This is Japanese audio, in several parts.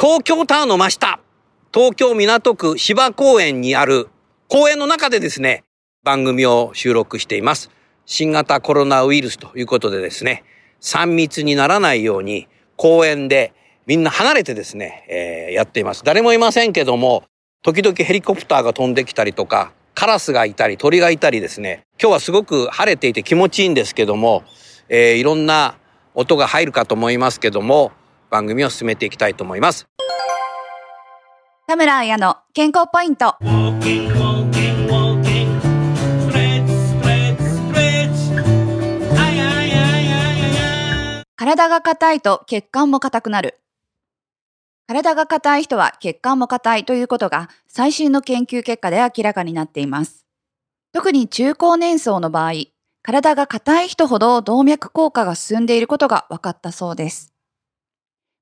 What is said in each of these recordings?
東京タワーの真下、東京港区芝公園にある公園の中でですね、番組を収録しています。新型コロナウイルスということでですね、3密にならないように公園でみんな離れてですね、えーやっています。誰もいませんけども、時々ヘリコプターが飛んできたりとか、カラスがいたり鳥がいたりですね、今日はすごく晴れていて気持ちいいんですけども、えーいろんな音が入るかと思いますけども、番組を進めていきたいと思います。田村彩の健康ポイント。体が硬いと血管も硬くなる。体が硬い人は血管も硬いということが最新の研究結果で明らかになっています。特に中高年層の場合、体が硬い人ほど動脈硬化が進んでいることが分かったそうです。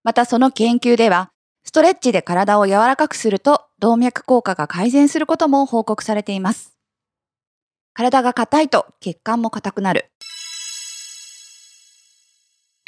またその研究では、ストレッチで体を柔らかくすると動脈硬化が改善することも報告されています。体が硬いと血管も硬くなる。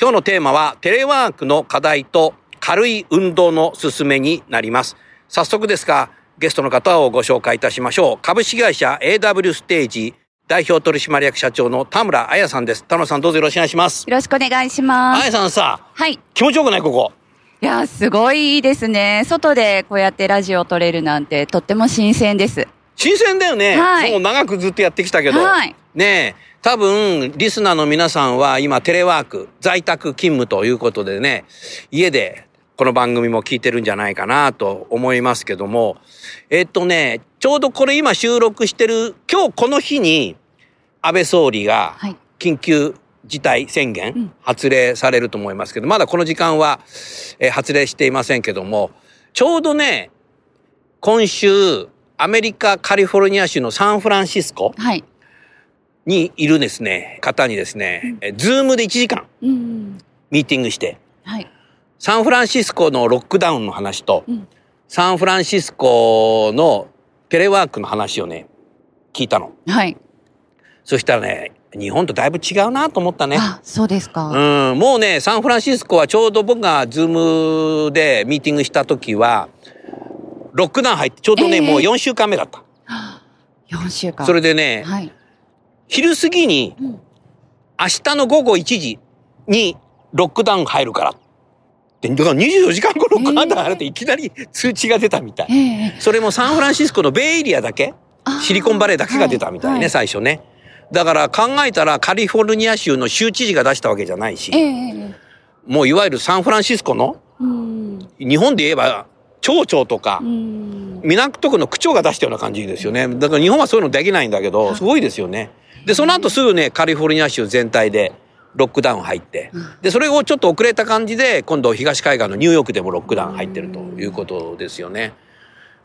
今日のテーマはテレワークの課題と軽い運動の勧めになります。早速ですが、ゲストの方をご紹介いたしましょう。株式会社 AW ステージ代表取締役社長の田村彩さんです。田村さんどうぞよろしくお願いします。よろしくお願いします。彩さんさ、はい。気持ちよくない？ここ。いや、すごいですね。外でこうやってラジオを撮れるなんてとっても新鮮です。新鮮だよね。はいもう長くずっとやってきたけど。はいねえ、多分、リスナーの皆さんは今テレワーク、在宅勤務ということでね、家でこの番組も聞いてるんじゃないかなと思いますけども、えっとね、ちょうどこれ今収録してる、今日この日に安倍総理がはい緊急事態宣うん言発令されると思いますけど、まだこの時間は、えー発令していませんけども、ちょうどね、今週、アメリカ・カリフォルニア州のサンフランシスコはい。にいるですね、方にですね、えズームで1時間うん。ミーティングして、はい。サンフランシスコのロックダウンの話と、うんサンフランシスコのテレワークの話をね、聞いたの。はい。そしたらね、日本とだいぶ違うなと思ったね。あ、そうですか。うん、もうね、サンフランシスコはちょうど僕が Zoom でミーティングした時は、ロックダウン入って、ちょうどね、ええもう4週間目だった。4週間。それでね、はい。昼過ぎに、うん。明日の午後1時にロックダウン入るから。で、だから24時間後ロックダウン入るっていきなり通知が出たみたい。ええそれもサンフランシスコのベイエリアだけ？あーシリコンバレーだけが出たみたいね、はい最初ね。だから考えたらカリフォルニア州の州知事が出したわけじゃないし、ええええもういわゆるサンフランシスコのうん。日本で言えば町長とかうん。港区の区長が出したような感じですよね。だから日本はそういうのできないんだけど、すごいですよね。で、その後すぐね、カリフォルニア州全体でロックダウン入って、で、それをちょっと遅れた感じで、今度東海岸のニューヨークでもロックダウン入ってるということですよね。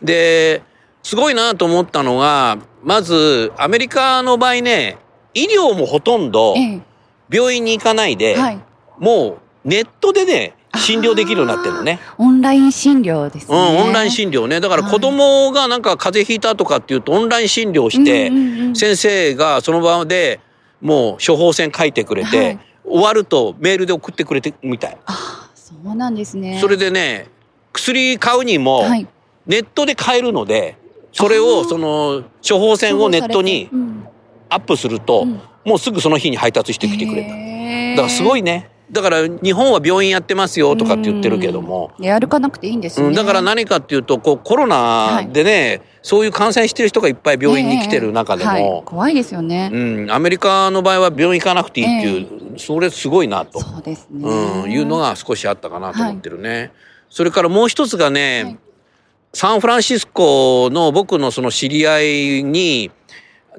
で、すごいなと思ったのが、まず、アメリカの場合ね、医療もほとんどええ病院に行かないで、はい。もうネットでね、診療できるようになってるのね。オンライン診療ですうん、ね。オンライン診療ね。だからはい子供がなんか風邪ひいたとかっていうと、オンライン診療して先生がその場でもう処方箋書いてくれはてい、終わるとメールで送ってくれてみたい。あ、そうなんですね。それでね、薬買うにもはい。ネットで買えるので、それをその処方箋をネットにうんアップするとうん、もうすぐその日に配達してきてくれた。だからすごいね。ね。だから日本は病院やってますよとかって言ってるけども、で歩かなくていいんですね。うん、だから何かっていうとこうコロナでね、そういう感染してる人がいっぱい病院に来てる中でも、ええはい怖いですよね。うん、アメリカの場合は病院行かなくていいっていう、それすごいなと、そうですね。うん、いうのが少しあったかなと思ってるね。それからもう一つがね、はいサンフランシスコの僕のその知り合いに、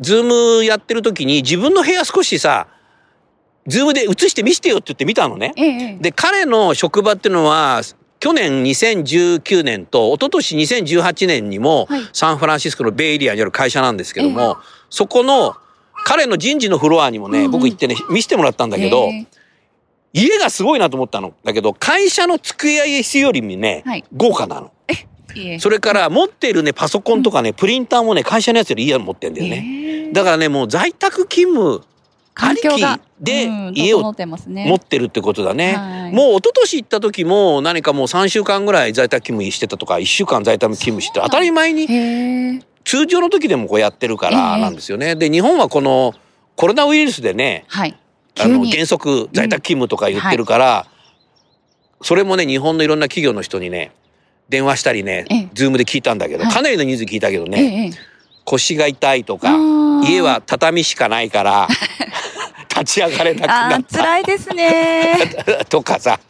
Zoomやってる時に自分の部屋少しさ、 Zoomで映して見せてよって言って見たのね。ええええで、彼の職場っていうのは、去年2019年と一昨年2018年にもはいサンフランシスコのベイエリアにある会社なんですけどえも、そこの彼の人事のフロアにもね、うんうん僕行ってね、見せてもらったんだけど、え家がすごいなと思ったの。だけど、会社の机や椅子よりもね、はい豪華なの。それから持っているね、パソコンとかね、プリンターもね、会社のやつよりいいやつ持ってんだよね。ええだからね、もう在宅勤務環境がでうん家を整ってますね。持ってるってことだね。はいもう一昨年行った時も何かもう3週間ぐらい在宅勤務してたとか、1週間在宅勤務して当たり前に。通常の時でもこうやってるからええなんですよね。で、日本はこのコロナウイルスでね、はい。あの原則在宅勤務とか言ってるから、それもね、日本のいろんな企業の人にね、電話したりねええ、ズームで聞いたんだけど、はいかなりの人数聞いたけどええね、ええ腰が痛いとか家は畳しかないから、立ち上がれなくなった辛いですね。とかさ、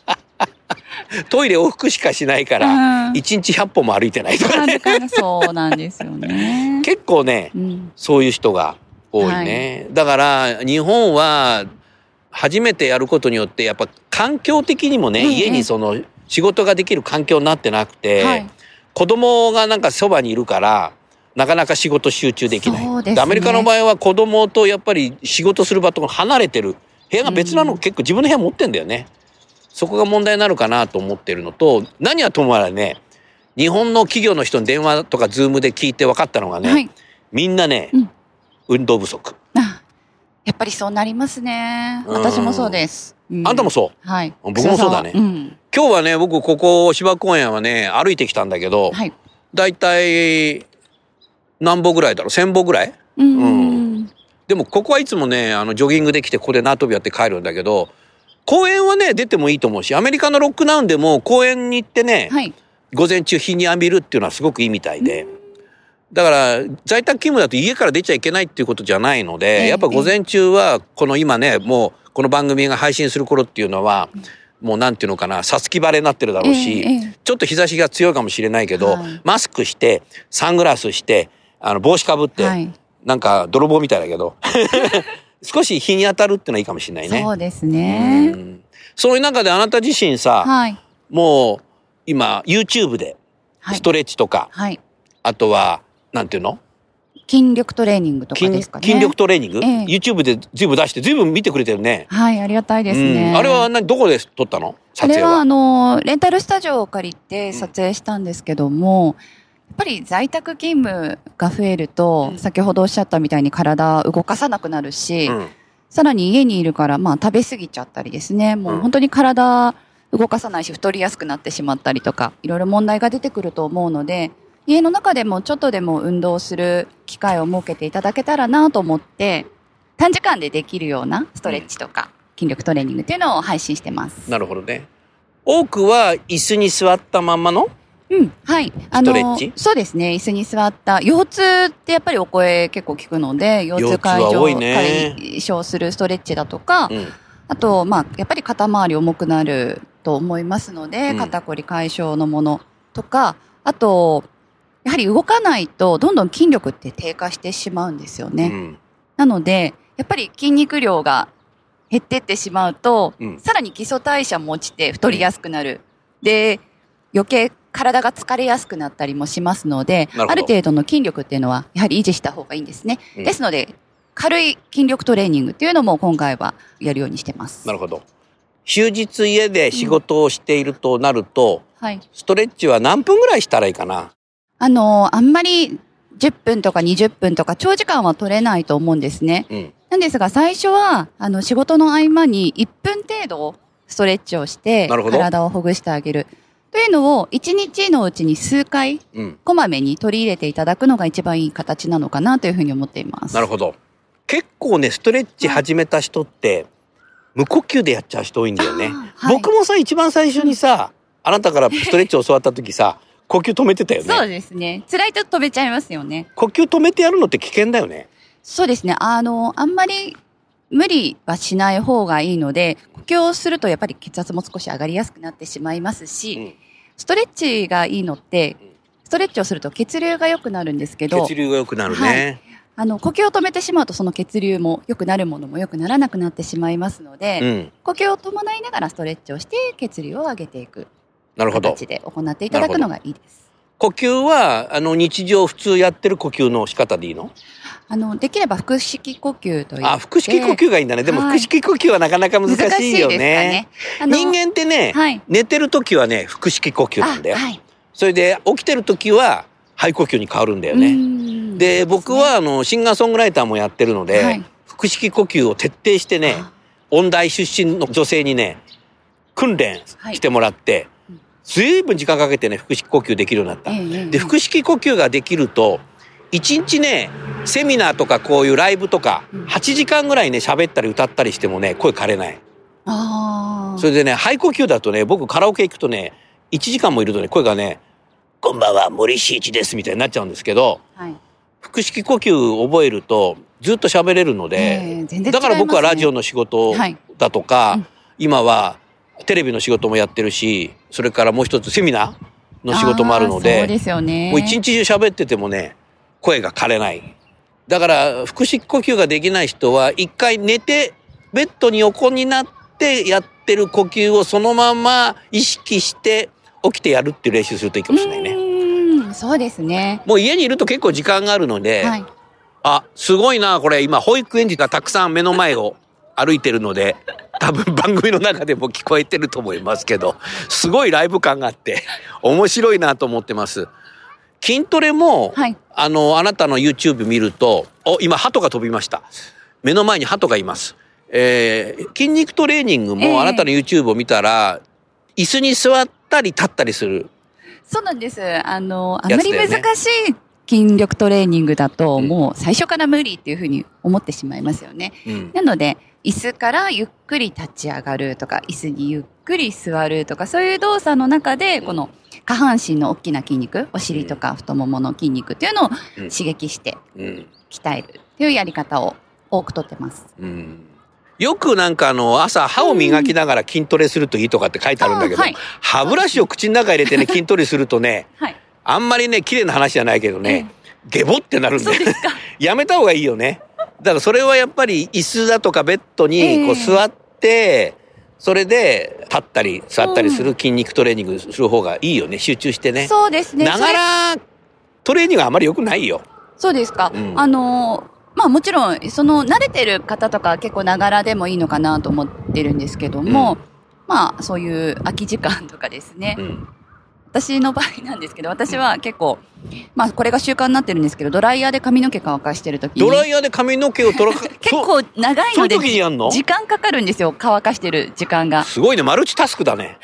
トイレ往復しかしないから、うん1日100歩も歩いてないとかね。そうなんですよね。結構ね、うんそういう人が多いね。だから、日本は、初めてやることによって、やっぱ環境的にもね、ええ家にその、仕事ができる環境になってなくて、はい子供がなんかそばにいるから、なかなか仕事集中できない。ねアメリカの場合は子供とやっぱり仕事する場と離れてる。部屋が別なの、うん結構自分の部屋持ってんだよね。そこが問題になるかなと思ってるのと、何はともあれね、日本の企業の人に電話とか Zoom で聞いて分かったのがね、はい。みんなね、うん運動不足。あやっぱりそうなりますね。うん私もそうです。うんあんたもそう？はい。僕もそうだねうん。今日はね、僕ここ芝公園はね、歩いてきたんだけど、はい。だいたい何歩ぐらいだろう ?1000 歩ぐらい？うん。でもここはいつもね、あの、ジョギングできてここで縄跳びやって帰るんだけど、公園はね、出てもいいと思うし、アメリカのロックダウンでも公園に行ってね、はい。午前中日に浴びるっていうのはすごくいいみたいで。だから、在宅勤務だと家から出ちゃいけないっていうことじゃないので、ええやっぱ午前中は、この今ね、もう、この番組が配信する頃っていうのは、もうなんていうのかな、さつき晴れになってるだろうし、ちょっと日差しが強いかもしれないけど、はいマスクして、サングラスして、あの、帽子かぶって、はい。なんか泥棒みたいだけど、少し日に当たるってのはいいかもしれないね。そうですねう。んそういう中であなた自身さ、はい。もう今 YouTube ではいストレッチとか、はい。あとは、なんていうの？筋力トレーニングとか筋ですかね。筋力トレーニング、ええ ?YouTube で随分出して、随分見てくれてるね。はい、ありがたいですね。うんあれは何、どこで撮ったの？撮影あれはあは。のレンタルスタジオを借りて撮影したんですけども、やっぱり在宅勤務が増えると、うん。先ほどおっしゃったみたいに体動かさなくなるし、うん。さらに家にいるからまあ食べ過ぎちゃったりですね。もううん本当に体動かさないし太りやすくなってしまったりとかいろいろ問題が出てくると思うので家の中でもちょっとでも運動する機会を設けていただけたらなと思って短時間でできるようなストレッチとか筋力トレーニングっていうのを配信してます。なるほどね。多くは椅子に座ったまんまのうん、はい。あストレッチ？そうですね。椅子に座った。腰痛ってやっぱりお声結構聞くので、腰痛解消、ね解消するストレッチだとか、うん。あと、まあ、やっぱり肩周り重くなると思いますので、うん肩こり解消のものとか、あと、やはり動かないとどんどん筋力って低下してしまうんですよね。うんなので、やっぱり筋肉量が減ってってしまうと、うんさらに基礎代謝も落ちて太りやすくなる。で、余計体が疲れやすくなったりもしますので、ある程度の筋力っていうのはやはり維持した方がいいんですね。うんですので、軽い筋力トレーニングっていうのも今回はやるようにしてます。なるほど。終日家で仕事をしているとなると、はい。ストレッチは何分ぐらいしたらいいかな？あの、あんまり10分とか20分とか長時間は取れないと思うんですね。うん。なんですが、最初は、あの、仕事の合間に1分程度ストレッチをして、体をほぐしてあげる。というのを、1日のうちに数回、うん。こまめに取り入れていただくのが一番いい形なのかなというふうに思っています。なるほど。結構ね、ストレッチ始めた人って、無呼吸でやっちゃう人多いんだよね。はい僕もさ、一番最初にさ、あなたからストレッチを教わった時さ、呼吸止めてたよそうね。ですね。辛いと飛べちゃいますよね。呼吸止めてやるのって危険だよね。そうですね。あの、あんまり無理はしない方がいいので、呼吸をするとやっぱり血圧も少し上がりやすくなってしまいますし、うんストレッチがいいのってうん、ストレッチをすると血流が良くなるんですけど血、流が良くなるね。あの、呼吸を止めてしまうとその血流も良くなるものも良くならなくなってしまいますので、うん。呼吸を伴いながらストレッチをして血流を上げていくなるほど。形で行っていただくのがいいです。呼吸は、あの、日常普通やってる呼吸の仕方でいいの？あの、できれば腹式呼吸といって。あ、腹式呼吸がいいんだね。でもはい腹式呼吸はなかなか難しいよね。ね。人間ってね、はい寝てる時はね、腹式呼吸なんだよ。あはい。それで起きてる時は肺呼吸に変わるんだようね。んで、僕はあの、シンガーソングライターもやってるので、はい腹式呼吸を徹底してね、あ音大出身の女性にね、訓練してもらってうん、ずいぶん時間かけてね、腹式呼吸できるようになった。ええええで、腹式呼吸ができると、一日ね、セミナーとかこういうライブとか、うん8時間ぐらいね、喋ったり歌ったりしてもね、声枯れない。それでね、肺呼吸だとね、僕カラオケ行くとね、1時間もいるとね、声がね、こんばんは、森進一です、みたいになっちゃうんですけど、はい。腹式呼吸覚えると、ずっと喋れるのえで、ねだから僕はラジオの仕事はいだとか、うん今はテレビの仕事もやってるし、それからもう一つセミナーの仕事もあるのーそうで、ですよね。もう一日中喋っててもね、声が枯れない。だから、腹式呼吸ができない人は、一回寝て、ベッドに横になってやってる呼吸をそのまま意識して起きてやるっていう練習するといいかもしれないね。うーんそうですね。もう家にいると結構時間があるので、はい。あ、すごいな、これ今保育園児がたくさん目の前を歩いてるので、多分番組の中でも聞こえてると思いますけど、すごいライブ感があって、面白いなと思ってます。筋トレも、はいあの、あなたの YouTube 見ると、お、今、鳩が飛びました。目の前に鳩がいます。えー筋肉トレーニングええもあなたの YouTube を見たら、椅子に座ったり立ったりする。そうなんです。あの、あまり難しい筋力トレーニングだと、うんもう最初から無理っていうふうに思ってしまいますよね。うん。なので、椅子からゆっくり立ち上がるとか、椅子にゆっくり座るとか、そういう動作の中で、この下半身の大きな筋肉、お尻とか太ももの筋肉っていうのをうん刺激してうん。鍛えるっていうやり方を多くとってます。うんよくなんかあの朝歯を磨きながら筋トレするといいとかって書いてあるんだけど、あはい歯ブラシを口の中に入れてね 筋トレするとねはい。あんまりね綺麗な話じゃないけどね、ゲボってなるんで。やめた方がいいよねだからそれはやっぱり椅子だとかベッドにこうええ座って、それで立ったり座ったりする筋肉トレーニングする方がいいよね。集中してね。そうですね。ながらトレーニングはあまり良くないよ。そうですか。うん。あのーまあもちろん、その慣れてる方とかは結構ながらでもいいのかなと思ってるんですけども、うん。まあそういう空き時間とかですね。うん私の場合なんですけど、私は結構、まあこれが習慣になってるんですけど、ドライヤーで髪の毛乾かしてる時に。ドライヤーで髪の毛を取ら 結構長いので、時間かかるんですよ。乾かしてる時間が。すごいね、マルチタスクだね。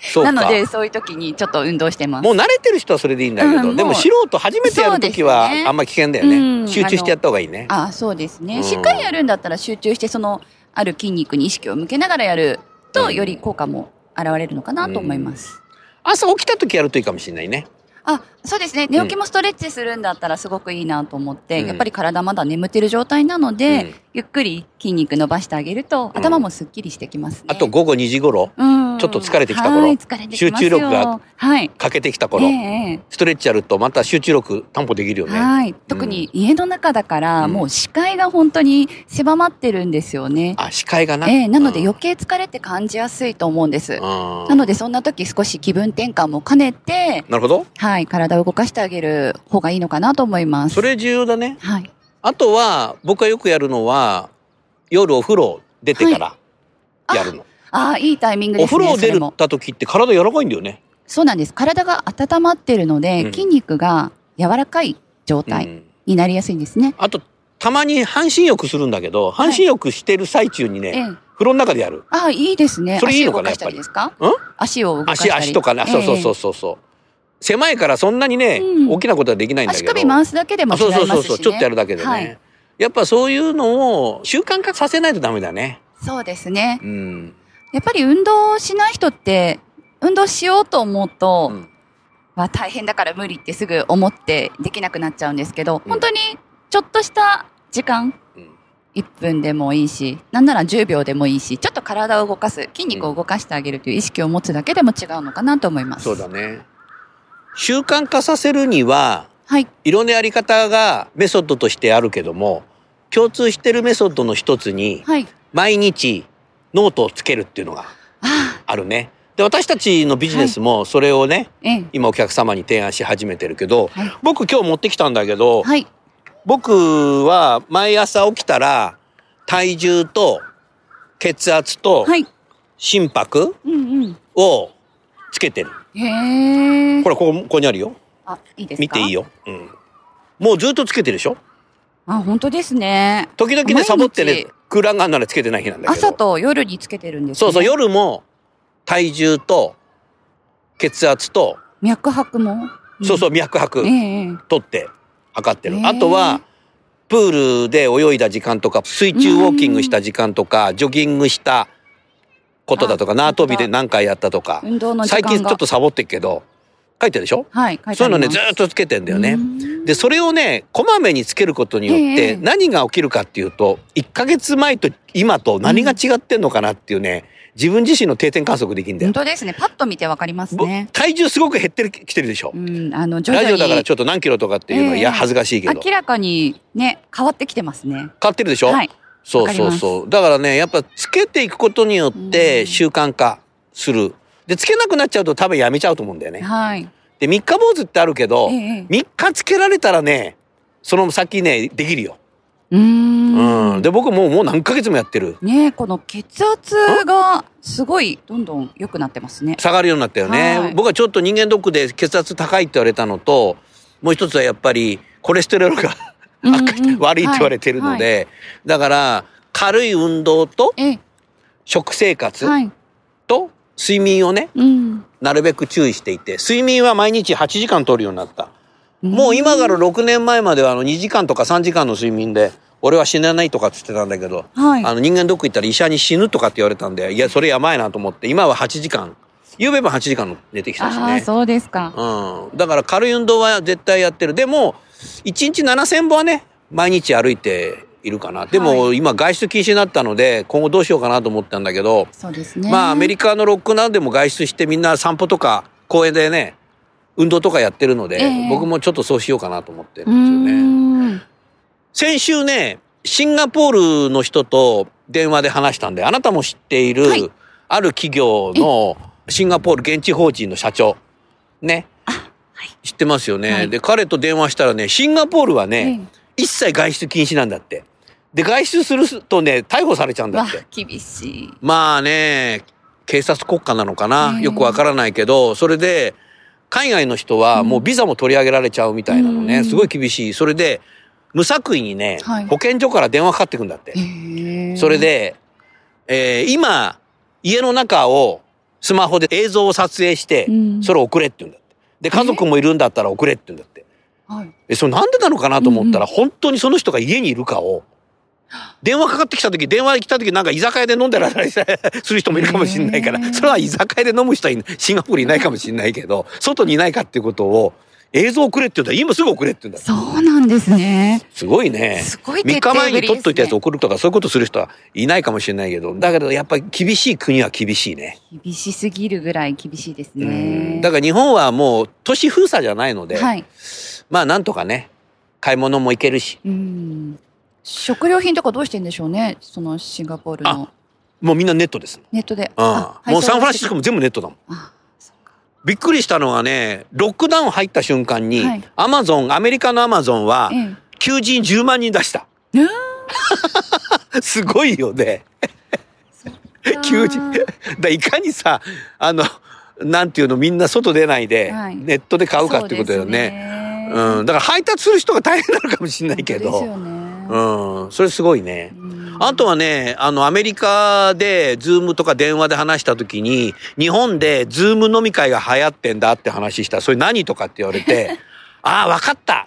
そうか。なので、そういう時にちょっと運動してます。もう慣れてる人はそれでいいんだけど、うんでも素人初めてやるときはあんま危険だよね、うん集中してやった方がいいね。ああそうですね、うんしっかりやるんだったら集中してそのある筋肉に意識を向けながらやると、うんより効果も現れるのかなと思います、朝起きた時やるといいかもしれないね。あそうですね。寝起きもストレッチするんだったらすごくいいなと思って、うん。やっぱり体まだ眠ってる状態なので、うん。ゆっくり筋肉伸ばしてあげるとうん。頭もすっきりしてきますね、あと午後2時頃、うん。ちょっと疲れてきた頃集中力がはい。かけてきた頃、ええストレッチやるとまた集中力担保できるよね。はい。特に家の中だから、うん。もう視界が本当に狭まってるんですよね、あ、視界がな。ええなのでうん。余計疲れて感じやすいと思うんです。うん。なのでそんな時少し気分転換も兼ねて、なるほど。はい、体を動かしてあげる方がいいのかなと思います。それ重要だね。はい。あとは、僕がよくやるのは、夜お風呂出てからやるの。ああ、いいタイミングですね。お風呂出それもた時って体柔らかいんだよね。そうなんです。体が温まってるので、うん筋肉が柔らかい状態うんになりやすいんですね。あと、たまに半身浴するんだけど、半身浴してる最中にね、ええ。風呂の中でやる。ああ、いいですね。それいいのかな足を動かしたりですか？うん？足を動かした足、り。足とかね。そうそうそうえそうそう。狭いからそんなにね、うん大きなことはできないんだけど。首回すだけでもあ違いますし、ね。そうそうそうそう、ちょっとやるだけでね。はいやっぱそういうのを習慣化させないとダメだね。そうですね。うん。やっぱり運動しない人って、運動しようと思うと、うんは大変だから無理ってすぐ思ってできなくなっちゃうんですけど、うん本当にちょっとした時間、うん1分でもいいし、なんなら10秒でもいいし、ちょっと体を動かす、筋肉を動かしてあげるという意識を持つだけでも違うのかなと思います。そうだね。習慣化させるには、はい。いろんなやり方がメソッドとしてあるけども、共通してるメソッドの一つに、はい。毎日ノートをつけるっていうのがああるね。で、私たちのビジネスもそれをね、あ、ええ。今お客様に提案し始めてるけど、はい僕今日持ってきたんだけど、はい。僕は毎朝起きたら体重と血圧とはい。心拍。をつけてる。へえ。これここここにあるよ。あ、いいですか？見ていい。よ。うん。もうずっとつけてるでしょ？あ、本当ですね。時々ね、サボってね、空欄があるならつけてない日なんだけど。朝と夜につけてるんです、ね。そうそう、夜も体重と血圧と、脈拍も？そうそう、脈拍ええええ取って測ってる。へーあとは、プールで泳いだ時間とか、水中ウォーキングした時間とか、ジョギングしたことだとか、あ縄跳びで何回やったとか、最が。近ちょっとサボってるけど、書いてるでしょはい、書いてそういうのね、ずーっとつけてんだよねう。んで、それをね、こまめにつけることによっええて、何が起きるかっていうと、1ヶ月前と今と何が違ってんのかなっていうね、自分自身の定点観測できるんだよ本。当ですね。パッと見てわかりますぼね。体重すごく減ってる、きてるでしょう。ん、あの。ラジオだからちょっと何キロとかっていうのは、ええいや、恥ずかしいけど。明らかにね、変わってきてますね。変わってるでしょ？はい。そうそうそう。だからね、やっぱつけていくことによっうてん習慣化する。で、つけなくなっちゃうと多分やめちゃうと思うんだよね。はい。で、三日坊主ってあるけど、ええ三日つけられたらね、その先ね、できるよ。うーん。うん。で、僕もうもう何ヶ月もやってる。ねこの血圧がすごいどんどん良くなってますね。下がるようになったよね。はい僕はちょっと人間ドックで血圧高いって言われたのと、もう一つはやっぱりコレステロールがうんうん 悪いって言われてるので、だから軽い運動とええ、食生活はい。と睡眠をね、うん。なるべく注意していて、睡眠は毎日8時間取るようになった。もう今から6年前まではあの2時間とか3時間の睡眠で、俺は死なないとかって言ってたんだけど、はいあの人間ドック行ったら医者に死ぬとかって言われたんで、いや、それやばいなと思って、今は8時間。ゆうべも8時間寝てきたしああ、ね。そうですか。うん。だから軽い運動は絶対やってる。でも、1日7000歩はね、毎日歩いているかな。でも、は今外出禁止になったので、今後どうしようかなと思ったんだけど、そうですね。まあアメリカのロックダウンでも外出してみんな散歩とか公園でね、運動とかやってるので、ええ僕もちょっとそうしようかなと思ってるんですよね。ん。先週ね、シンガポールの人と電話で話したんで、あなたも知っている、はいある企業のシンガポール現地法人の社長。ね。知ってますよね、はいで、彼と電話したらね、シンガポールはね、え一切外出禁止なんだって。で、外出するとね、逮捕されちゃうんだって。厳しい。まあね、警察国家なのかな、ええよくわからないけど、それで、海外の人はもうビザも取り上げられちゃうみたいなのね、うんすごい厳しい。それで、無作為にね、はい保健所から電話かかってくんだって。それ、で、えー今、家の中をスマホで映像を撮影して、うんそれを送れって言うんだ。で、家族もいるんだったら送れって言うんだって。はい。え、それなんでなのかなと思ったら、うん本当にその人が家にいるかを、電話かかってきた時、電話に来た時なんか居酒屋で飲んでられたりする人もいるかもしれないからそれは居酒屋で飲む人はいシンガポールいないかもしれないけど、外にいないかっていうことを、映像送れって言うんだ今すぐ送れって言うんだそうなんですね。すごいね。すごい3徹底日前に撮っといたやつ送るとか、そういうことする人はいないかもしれないけど、だけどやっぱり厳しい国は厳しいね。厳しすぎるぐらい厳しいですうんね。だから日本はもう都市封鎖じゃないので、はい。まあなんとかね、買い物も行けるし、うん。食料品とかどうしてんでしょうね。そのシンガポールのもうみんなネットです。ネットで。うんあもうサンフランシスコも。も全部ネットだもん。あ。びっくりしたのはね、ロックダウン入った瞬間にはい、アマゾン、アメリカのアマゾンはええ、求人10万人出した。え すごいよね。求人。だいかにさ、あの、なんていうの、みんな外出ないで、はいネットで買うかってことだよね。ねうん。だから配達する人が大変なのかもしれないけど。ですよね。うん。それすごいね。うんあとはね、あの、アメリカで、 Zoomとか電話で話した時に、日本で Zoom飲み会が流行ってんだって話したら、それ何とかって言われて、ああ、わかった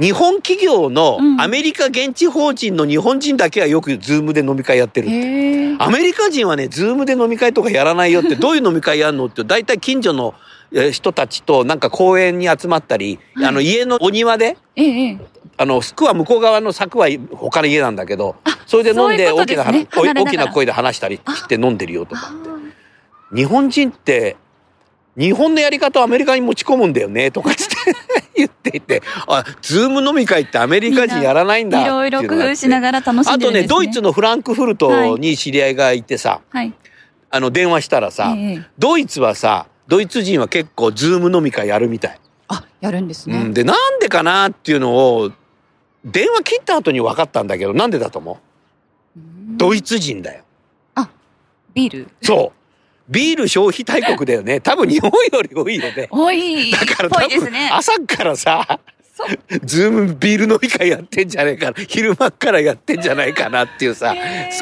日本企業のうんアメリカ現地法人の日本人だけはよく Zoomで飲み会やってるって。アメリカ人はね、 Zoomで飲み会とかやらないよって、どういう飲み会やんのって、大体近所のえー人たちとなんか公園に集まったり、はいあの家のお庭で。あの、区は向こう側の柵は他の家なんだけど、それで飲んで大きなね大きな声で話したりして飲んでるよとかあ。ー日本人って、日本のやり方をアメリカに持ち込むんだよねとかつって 言っていて、あ、ズーム飲み会ってアメリカ人やらないんだいろいろ工夫しなら。がら楽しんあとね、でるんですね。ドイツのフランクフルトに知り合いがいてさ、はい。あの、電話したらさ、ええドイツはさ、ドイツ人は結構ズーム飲み会やるみたい。あ、やるんですね。うん、で、なんでかなっていうのを、電話切った後に分かったんだけど、なんでだと思う？うんドイツ人だよ。ビール？そう。ビール消費大国だよね。多分日本より多いよね。多い。だからぽ多分。朝からさ。ズームビール飲み会やってんじゃないかな。昼間っからやってんじゃないかなっていうさ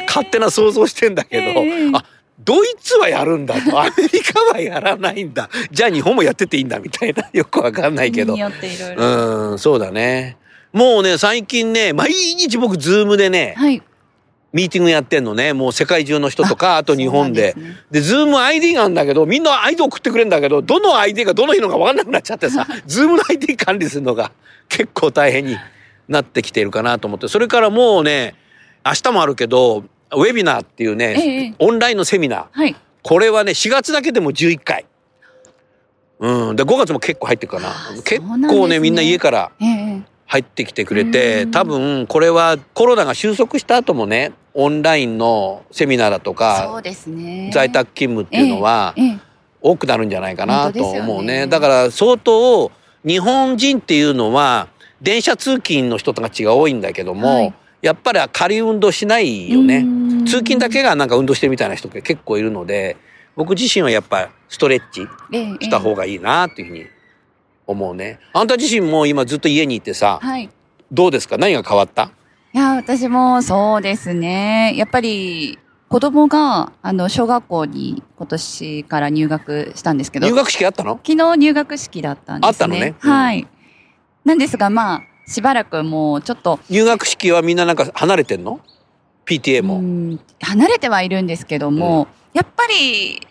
勝手な想像してんだけど、あ、ドイツはやるんだと、アメリカはやらないんだ。じゃあ日本もやってていいんだみたいな、よくわかんないけどいろいろ。うん、そうだね。もうね、最近ね、毎日僕ズームでね、はい。ミーティングやってんのね。もう世界中の人とか、あと日本で。ですねで、ズーム ID があるんだけど、みんな ID 送ってくれるんだけど、どの ID がどの日のか分かんなくなっちゃってさ、ズームの ID 管理するのが結構大変になってきているかなと思って。それからもうね、明日もあるけど、ウェビナーっていうね、ええオンラインのセミナー。はい。これはね、4月だけでも11回。うん。で、5月も結構入ってるかななね構ね、みんな家からええ入ってきてくれて、うん多分これはコロナが収束した後もね、オンラインのセミナーだとそかう、ですね。在宅勤務っていうのはええええ多くなるんじゃないかなと思うね。だから相当日本人っていうのは電車通勤の人たちが多いんだけども、はいやっぱり軽い運動しないよねう。ん通勤だけがなんか運動してるみたいな人が結構いるので、僕自身はやっぱストレッチええした方がいいなっていうふうに思うね。あんた自身も今ずっと家にいてさ、はい。いどうですか？何が変わった？や、私もそうですね。やっぱり、子供が、あの、小学校に今年から入学したんですけど、入学式あったの？昨日入学式だったんですね。あったのねうんはい。なんですが、まあ、しばらくもうちょっと、入学式はみんななんか離れてんの ?PTA うも。ん離れてはいるんですけども、やっぱり、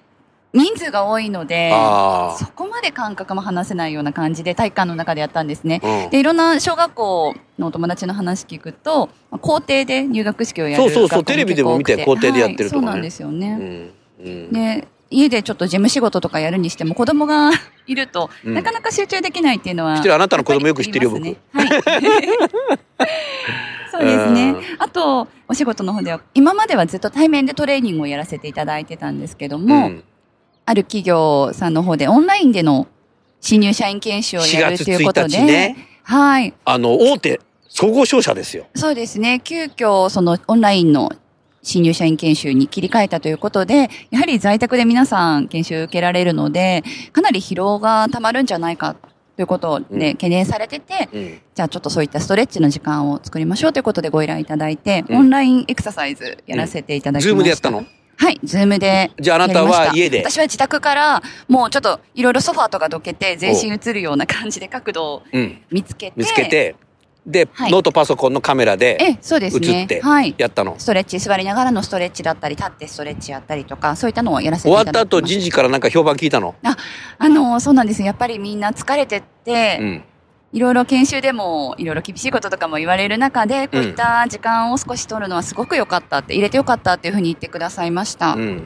人数が多いので、あそこまで感覚も話せないような感じで体育館の中でやったんですね。あ。うんで、いろんな小学校のお友達の話聞くと、まあ校庭で入学式をやるそうそうそうテレビでも見て校庭でやってるとかねはいそうなんですよね。うんうんで、家でちょっと事務仕事とかやるにしても子供がいると、うんなかなか集中できないっていうのは。知ってるあなたの子供よく知ってるよやぱりありますねはい。そうですねうん。あと、お仕事の方では、今まではずっと対面でトレーニングをやらせていただいてたんですけどうも、んある企業さんの方でオンラインでの新入社員研修を4やる月ということで、1日ね。はい。あの、大手総合商社ですよ。そうですね。急遽、そのオンラインの新入社員研修に切り替えたということで、やはり在宅で皆さん研修受けられるので、かなり疲労がたまるんじゃないかということでうん懸念されてて、うんじゃあちょっとそういったストレッチの時間を作りましょうということでご依頼いただいて、うんオンラインエクササイズやらせていただきました。ズームでやったの？はい、ズームで。じゃああなたは家で。私は自宅から、もうちょっといろいろソファーとかどけて、全身映るような感じで角度をうん。見つけて。見つけて、で、はいノートパソコンのカメラでえ、そうですね。映ってはい。やったの。ストレッチ、座りながらのストレッチだったり、立ってストレッチやったりとか、そういったのをやらせて終わいただいてます。った後人事からなんか評判聞いたの？あの、そうなんですよ。やっぱりみんな疲れてって、うん。いろいろ研修でも、いろいろ厳しいこととかも言われる中で、こういった時間を少し取るのはすごく良かったって、入れて良かったっていうふうに言ってくださいました。うん。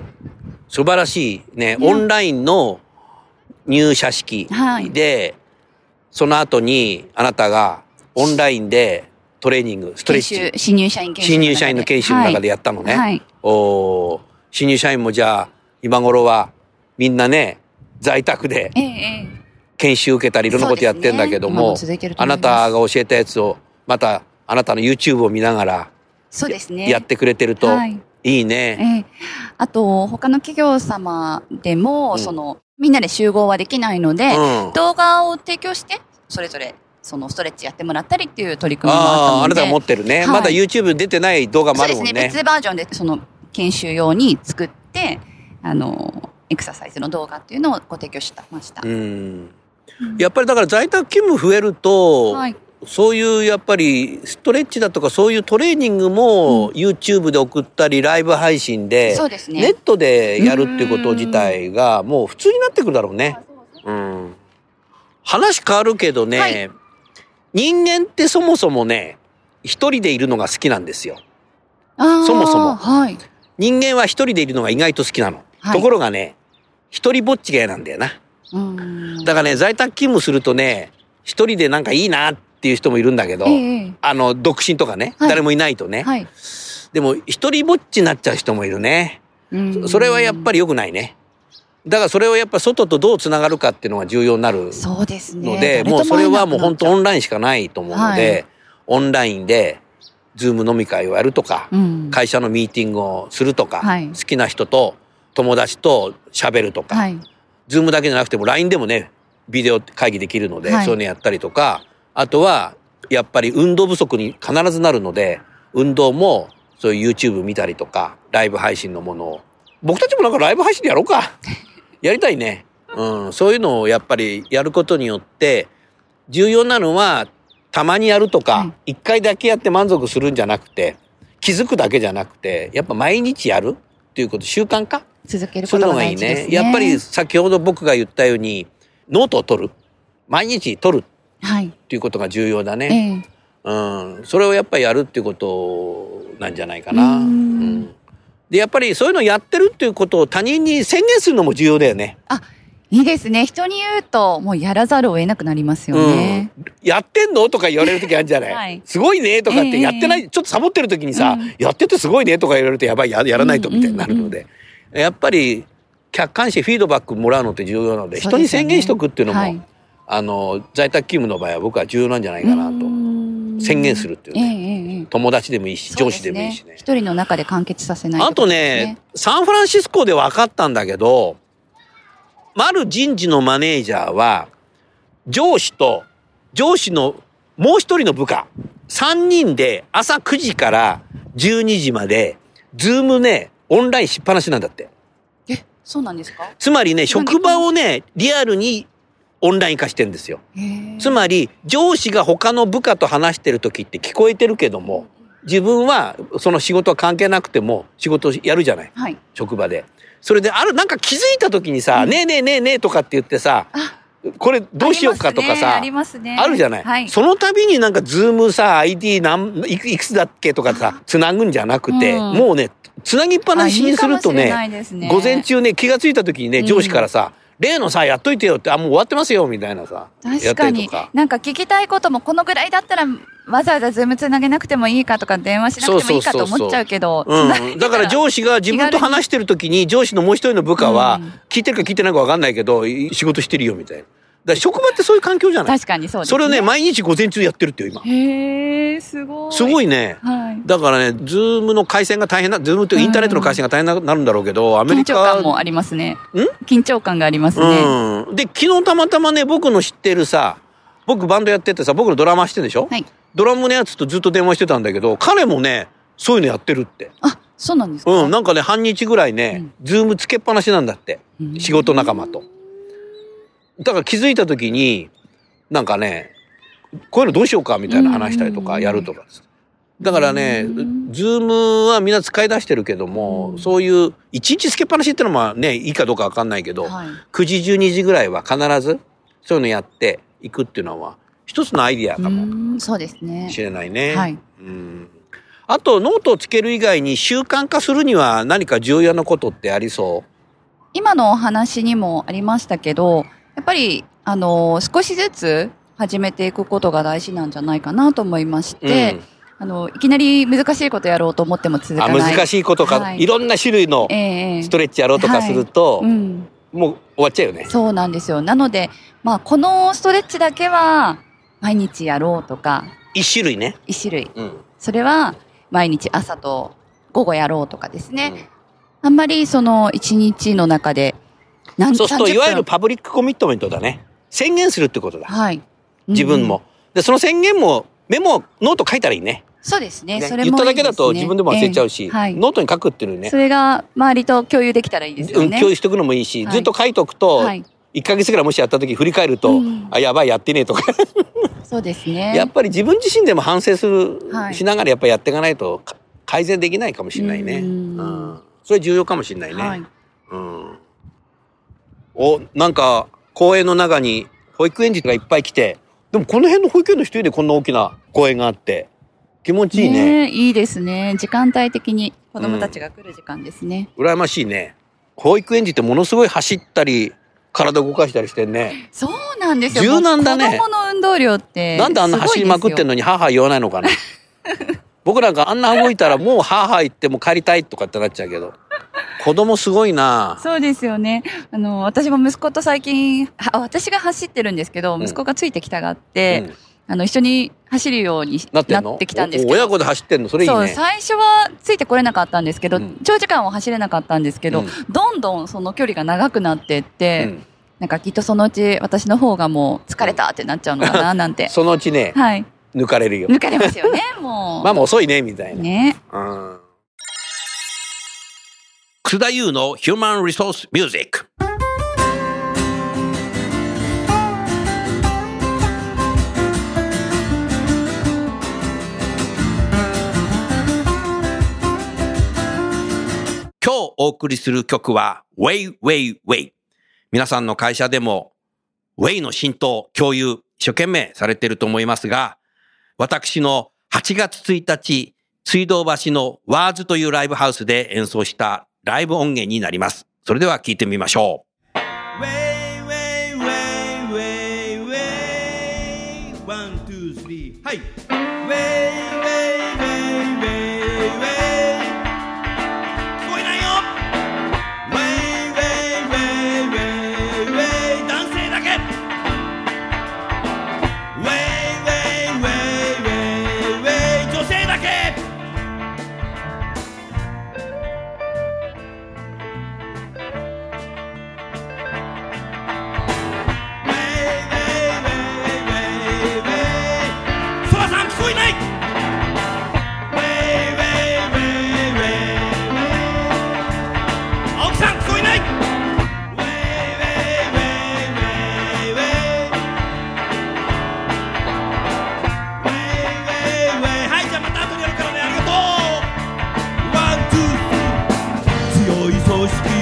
素晴らしいね。ねオンラインの入社式はいで、その後にあなたがオンラインでトレーニング、ストレッチ研修、、新入社員研修新入社員の研修の中でやったのね。はい。はいおー新入社員もじゃあ、今頃はみんなね、在宅でええ、ええ。研修受けたりいろんなことやってんだけども、ねあなたが教えたやつを、またあなたの YouTube を見ながらそうですね。やってくれてるとはいいいね。ええあと、他の企業様でも、うんその、みんなで集合はできないので、うん。動画を提供して、それぞれ、そのストレッチやってもらったりっていう取り組みもあったので。あなたが持ってるね。はいまだ YouTube に出てない動画もあるもんそうですね。ね。別バージョンで、その、研修用に作って、あの、エクササイズの動画っていうのをご提供してました。うん。やっぱりだから在宅勤務増えると、はい。そういうやっぱりストレッチだとかそういうトレーニングも YouTube で送ったりライブ配信でネットでやるっていうこと自体がもう普通になってくるだろうね。うん。話変わるけどね、はい人間ってそもそもね、一人でいるのが好きなんですよ。そもそもはい。人間は一人でいるのが意外と好きなの。はいところがね、一人ぼっちが嫌なんだよな。うん。だからね、在宅勤務するとね、一人でなんかいいなっていう人もいるんだけど、ええあの、独身とかね、はい誰もいないとね。はい。でも、一人ぼっちになっちゃう人もいるね。うんそれはやっぱり良くないね。だからそれをやっぱ外とどうつながるかっていうのが重要になるそうですね。ので、誰ともうそれはもう本当オンラインしかないと思うのはでい、オンラインで、ズーム飲み会をやるとか、ううん。会社のミーティングをするとか、はい好きな人と友達と喋るとか、はい。ズームだけじゃなくても LINE でもね、ビデオ会議できるので、はいそういうのやったりとか、あとは、やっぱり運動不足に必ずなるので、運動もそういう YouTube 見たりとか、ライブ配信のものを。僕たちもなんかライブ配信でやろうか。やりたいね。うん、そういうのをやっぱりやることによって、重要なのは、たまにやるとはか、一、回だけやって満足するんじゃなくて、気づくだけじゃなくて、やっぱ毎日やるっていうこと、習慣化続けることがのがいいね大事ですね。やっぱり先ほど僕が言ったように、ノートを取る。毎日取るはい。っていうことが重要だえね。え。うん。それをやっぱりやるっていうことなんじゃないかな。ううんん。で、やっぱりそういうのをやってるっていうことを他人に宣言するのも重要だよね。いいですね。人に言うと、もうやらざるを得なくなりますよね。うん。やってんの？とか言われる時あるんじゃない、はいすごいね？とかっええてやってない、ちょっとサボってる時にさ、うんやっててすごいね？とか言われるとやばい、ややらないとみたいになるので。やっぱり客観視、フィードバックもらうのって重要なので、人に宣言しとくっていうのも、はいあの、在宅勤務の場合は僕は重要なんじゃないかなと。宣言するっていうね。友達でもいいし、上そうす司でもいいしね。一人の中で完結させないあとね、サンフランシスコで分かったんだけど、ある人事のマネージャーは、上司と上司のもう一人の部下、3人で朝9時から12時まで、ズームね、オンラインしっぱなしなんだって。え、そうなんですか？つまりね、職場をね、リアルにオンライン化してんですよ。つまり、上司が他の部下と話してる時って聞こえてるけども、自分はその仕事は関係なくても仕事やるじゃないはい。職場で。それで、ある、なんか気づいた時にさ、うんねえねえねえねえとかって言ってさ、あこれどうしようかとかさ、ありますね。あるじゃない、はい。その度になんかズームさ、ID なんいくいくつだっけとかさ、つなぐんじゃなくて、うん。もうね、つなぎっぱなしにするとね、ね。午前中ね、気がついた時にね、うん。上司からさ、例のさ、やっといてよって、あ、もう終わってますよ、みたいなさ、確かに。なんか聞きたいこともこのぐらいだったらわざわざズームつなげなくてもいいかとか電話しなくてもいいかと思っちゃうけどうん。だから上司が自分と話してる時に上司のもう一人の部下はうん聞いてるか聞いてないか分かんないけどい仕事してるよみたいな。だ職場ってそういう環境じゃない。確かにそうです、それをね、毎日午前中やってるってよ、今。へえすごい。すごいいね。はい。だからね、ズームの回線が大変な、ズームっていうインターネットの回線が大変になるんだろうけど、アメ緊リカ張感もありますね。ん？緊張感がありますね、うん。で、昨日たまたまね、僕の知ってるさ、僕バンドやっててさ、僕のドラマー知ってるでしょ？はい。ドラムのやつとずっと電話してたんだけど、彼もね、そういうのやってるって。あそうなんですか、うん、なんかね、半日ぐらいね、ズームつけっぱなしなんだって。うん。仕事仲間と。だから気づいた時に、なんかね、こういうのどうしようかみたいな話したりとか、うん。やるとか。だからねうん、ズームはみんな使い出してるけども、うん。そういう、一日つけっぱなしってのはまあね、いいかどうかわかんないけど、はい。9時、12時ぐらいは必ず、そういうのやっていくっていうのは、一つのアイディアかもうんそうですね。しれないね。はい。うん。あと、ノートをつける以外に習慣化するには何か重要なことってありそう？今のお話にもありましたけどやっぱりあの少しずつ始めていくことが大事なんじゃないかなと思いまして、あのいきなり難しいことやろうと思っても続かない。難しいことか、はい。い、ろんな種類のええストレッチやろうとかすると、うん、もう終わっちゃうよね。そうなんですよ。なので、まあ、このストレッチだけは毎日やろうとか一種類ね。一種類。うん。それは毎日朝と午後やろうとかですね、うん。あんまりその一日の中で何そうするといわゆるパブリックコミットメントだね。宣言するってことだ、はい、自分も、でその宣言もメモノート書いたらいいね。そうですね。それも、言っただけだと自分でも忘れちゃうし、ノートに書くっていうね。それが周りと共有できたらいいですね。共有しておくのもいいし、ずっと書いとくと、1か月ぐらいもしやった時振り返ると、あ、やばい、やってねえとか。そうですね。やっぱり自分自身でも反省する、しながらやっぱやっていかないと改善できないかもしれないね。うん、うん、それ重要かもしれないね。うん。お、なんか、公園の中に保育園児がいっぱい来て、でもこの辺の保育園の一人でこんな大きな公園があって、気持ちいいね。ねいいですね。時間帯的に子供たちが来る時間ですね、うん。羨ましいね。保育園児ってものすごい走ったり、体動かしたりしてね。そうなんですよ。柔軟だね。子供の運動量って。なんであんな走りまくってんのに、母言わないのかな。僕なんかあんな動いたらもう母言っても帰りたいとかってなっちゃうけど。子供すごいなそうですよね。あの、私も息子と最近、私が走ってるんですけど、息子がついてきたがって、うん、あの、一緒に走るようになってきたんですけど。親子で走ってんの？それいいね。そう、最初はついてこれなかったんですけど、うん、長時間は走れなかったんですけど、うん、どんどんその距離が長くなってって、なんかきっとそのうち私の方がもう疲れたってなっちゃうのかななんて。そのうちね、はい、抜かれるよ。抜かれますよね、もう。まあもう遅いね、みたいな。ね。うん。楠田優の Human Resource Music。今日お送りする曲は Way Way Way。皆さんの会社でも Way の浸透、共有、一生懸命されていると思いますが、私の8月1日、水道橋のワーズというライブハウスで演奏したライブ音源になります。それでは聴いてみましょう。はい。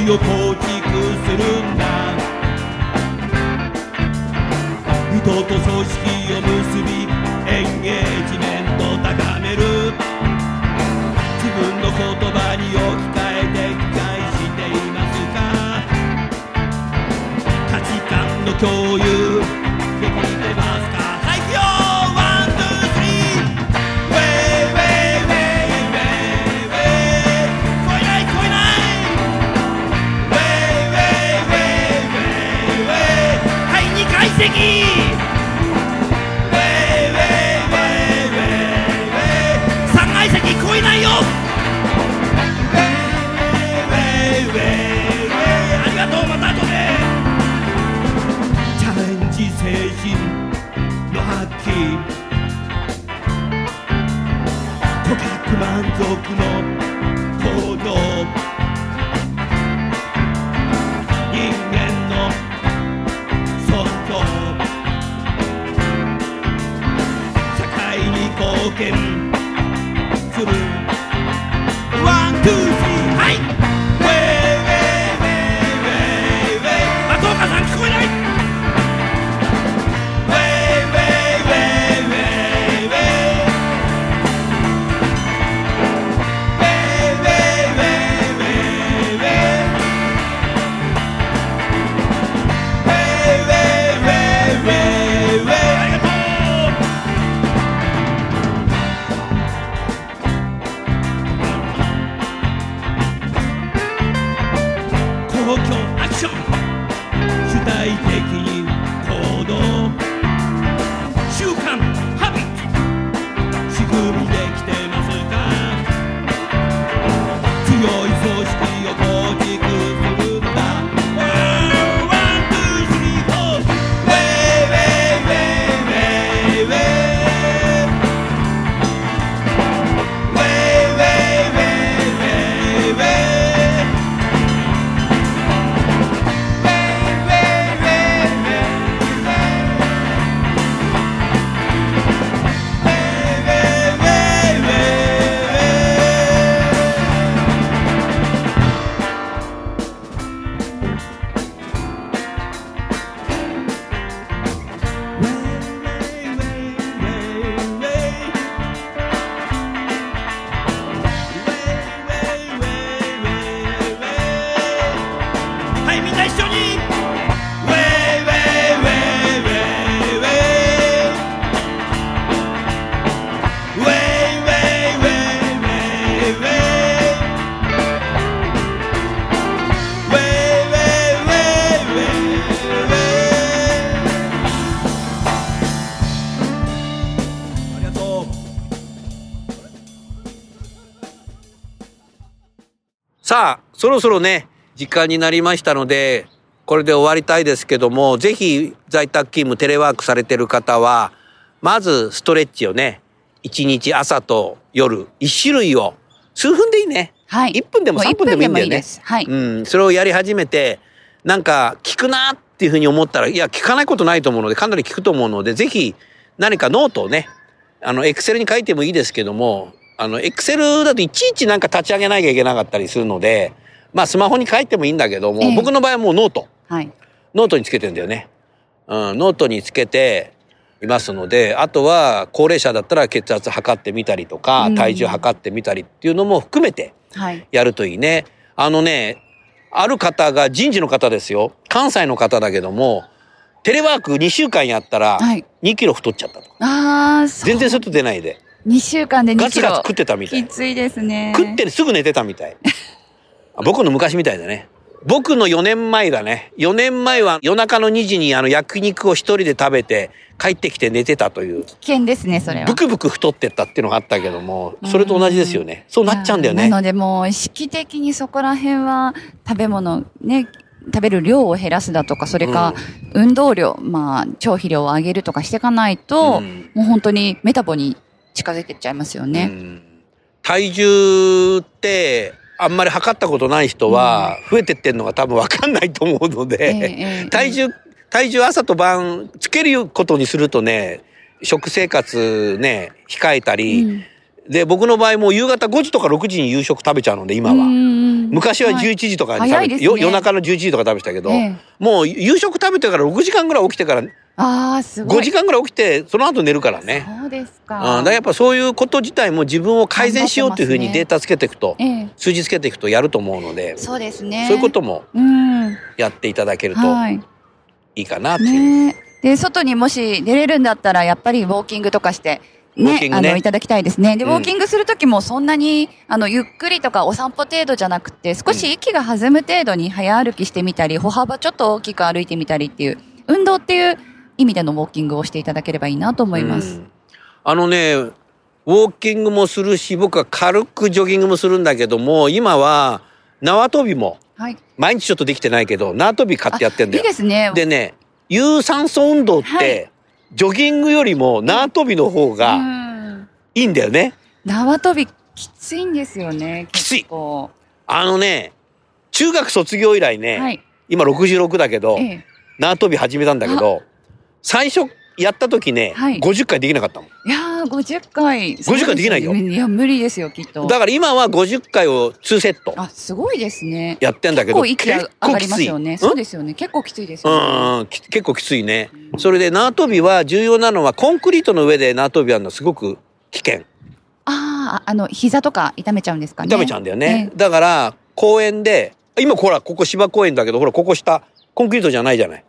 を構築するんだ。人と組織を結びエンゲージメントを高める。自分の言葉に置き換えて理解していますか価値観の共有できてますか？満足の行動。人間の尊重。社会に貢献。ろそろね、時間になりましたので、これで終わりたいですけども、ぜひ在宅勤務、テレワークされてる方は、まずストレッチをね、1日朝と夜、1種類を、数分でいいね。はい。1分でも3分でもいいんだよね。です。はい。うん、それをやり始めて、なんか効くなっていうふうに思ったら、いや、効かないことないと思うので、かなり効くと思うので、ぜひ何かノートをね、あの、エクセルに書いてもいいですけども、あの、エクセルだといちいちなんか立ち上げなきゃいけなかったりするので、まあ、スマホに書いてもいいんだけども、ええ僕の場合はもうノート、はい。ノートにつけてんだよね。うん、ノートにつけていますので、あとは高齢者だったら血圧測ってみたりとかう、ん体重測ってみたりっていうのも含めて、はい。やるといいね。あのね、ある方が人事の方ですよ。関西の方だけども、テレワーク2週間やったらはい2キロ太っちゃったとか。ああ、そう。全然外出ないで。2週間で2キロ。ガツガツ食ってたみたいき。ついですね。食ってすぐ寝てたみたい。あ僕の昔みたいだね。僕の4年前だね。4年前は夜中の2時にあの焼肉を一人で食べて帰ってきて寝てたという。危険ですね、それは。ブクブク太ってったっていうのがあったけども、それと同じですよね。そうなっちゃうんだよね。なのでもう意識的にそこら辺は食べ物ね、食べる量を減らすだとか、それか運動量、まあ、腸肥量を上げるとかしていかないと、うんもう本当にメタボに近づいていっちゃいますようね。ん体重ってあんまり測ったことない人は増えてってんのが多分分かんないと思うので、え。体重体重朝と晩つけることにするとね食生活ね控えたり、うんで僕の場合もう夕方5時とか6時に夕食食べちゃうので今は。うん昔ははい11時とかに食べて、早いねよ夜中の11時とか食べてたけど、ええもう夕食食べてから6時間ぐらい起きてからああ、すごい。5時間ぐらい起きてその後寝るからね。そうですうん、か。だからやっぱそういうこと自体も自分を改善しようっていうふうにデータつけていくと、ええ、数字つけていくとやると思うので、そうですね。そういうこともうん。やっていただけるとはい。いいかなっていう。ねで、外にもし出れるんだったら、やっぱりウォーキングとかして、ね、ねあの、いただきたいですね。で、うんウォーキングするときもそんなに、あの、ゆっくりとかお散歩程度じゃなくて、少し息が弾む程度に早歩きしてみたり、歩幅ちょっと大きく歩いてみたりっていう、運動っていう意味でのウォーキングをしていただければいいなと思います。うんあのね、ウォーキングもするし、僕は軽くジョギングもするんだけども、今は縄跳びも、はい。毎日ちょっとできてないけど、縄跳び買ってやってんだよいい。ですね。でね、有酸素運動って、はいジョギングよりも縄跳びの方うがん。いいんだよね。縄跳びきついんですよね。きついあのね、中学卒業以来ね、はい。今66だけど、ええ。縄跳び始めたんだけど、最初やった時ね、はい50回できなかったもん。いやー、50回。50回できないよいや、無理ですよ、きっと。だから今は50回を2セットあ、すごいですね。やってんだけど、結構息が上がりますよね。結構きついそうですよね。結構きついですうんよね。結構きついね。それで縄跳びは重要なのはコンクリートの上で縄跳びやるのはすごく危険。ああ、あの、膝とか痛めちゃうんですかね。痛めちゃうんだよね。えだから公園で、今ほらここ芝公園だけどほらここ下コンクリートじゃないじゃない。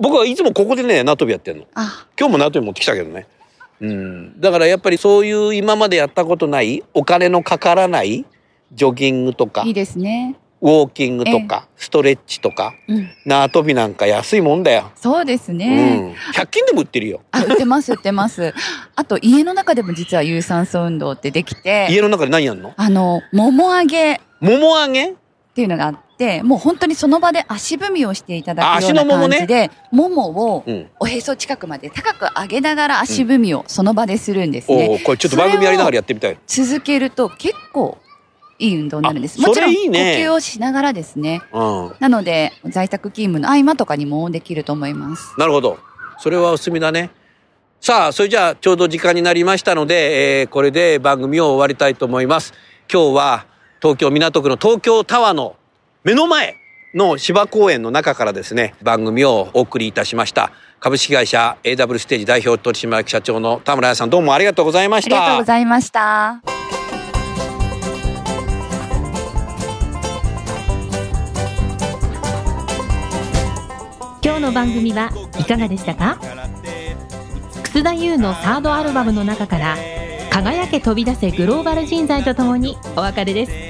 僕はいつもここでね縄跳びやってんの。あ、今日も縄跳び持ってきたけどね。うん。だからやっぱりそういう今までやったことないお金のかからないジョギングとかいいですね。ウォーキングとかストレッチとかうん。縄跳びなんか安いもんだよ。そうですうね。ん。100均でも売ってるよ。あ、売ってます、売ってます。あと、家の中でも実は有酸素運動ってできて、家の中で何やんの？あの、もも上げっもも上げていうのがあって、もう本当にその場で足踏みをしていただくような感じで、ももをうん。おへそ近くまで高く上げながら足踏みをその場でするんですね。おおこれちょっと番組やりながらやってみたい。続けると結構いい運動になるんです。あもちろん呼吸をしながらですね。うん。なので在宅勤務の合間とかにもできると思います。なるほど。それはおすすめだね。さあ、それじゃあちょうど時間になりましたので、えーこれで番組を終わりたいと思います。今日は東京港区の東京タワーの目の前の芝公園の中からですね、番組をお送りいたしました。株式会社 AW ステージ代表取締役社長の田村彩さんどうもありがとうございまありした。がとうございました。今日の番組はいかがでしたか？楠田優のサードアルバムの中から「輝け飛び出せグローバル人材」とともにお別れです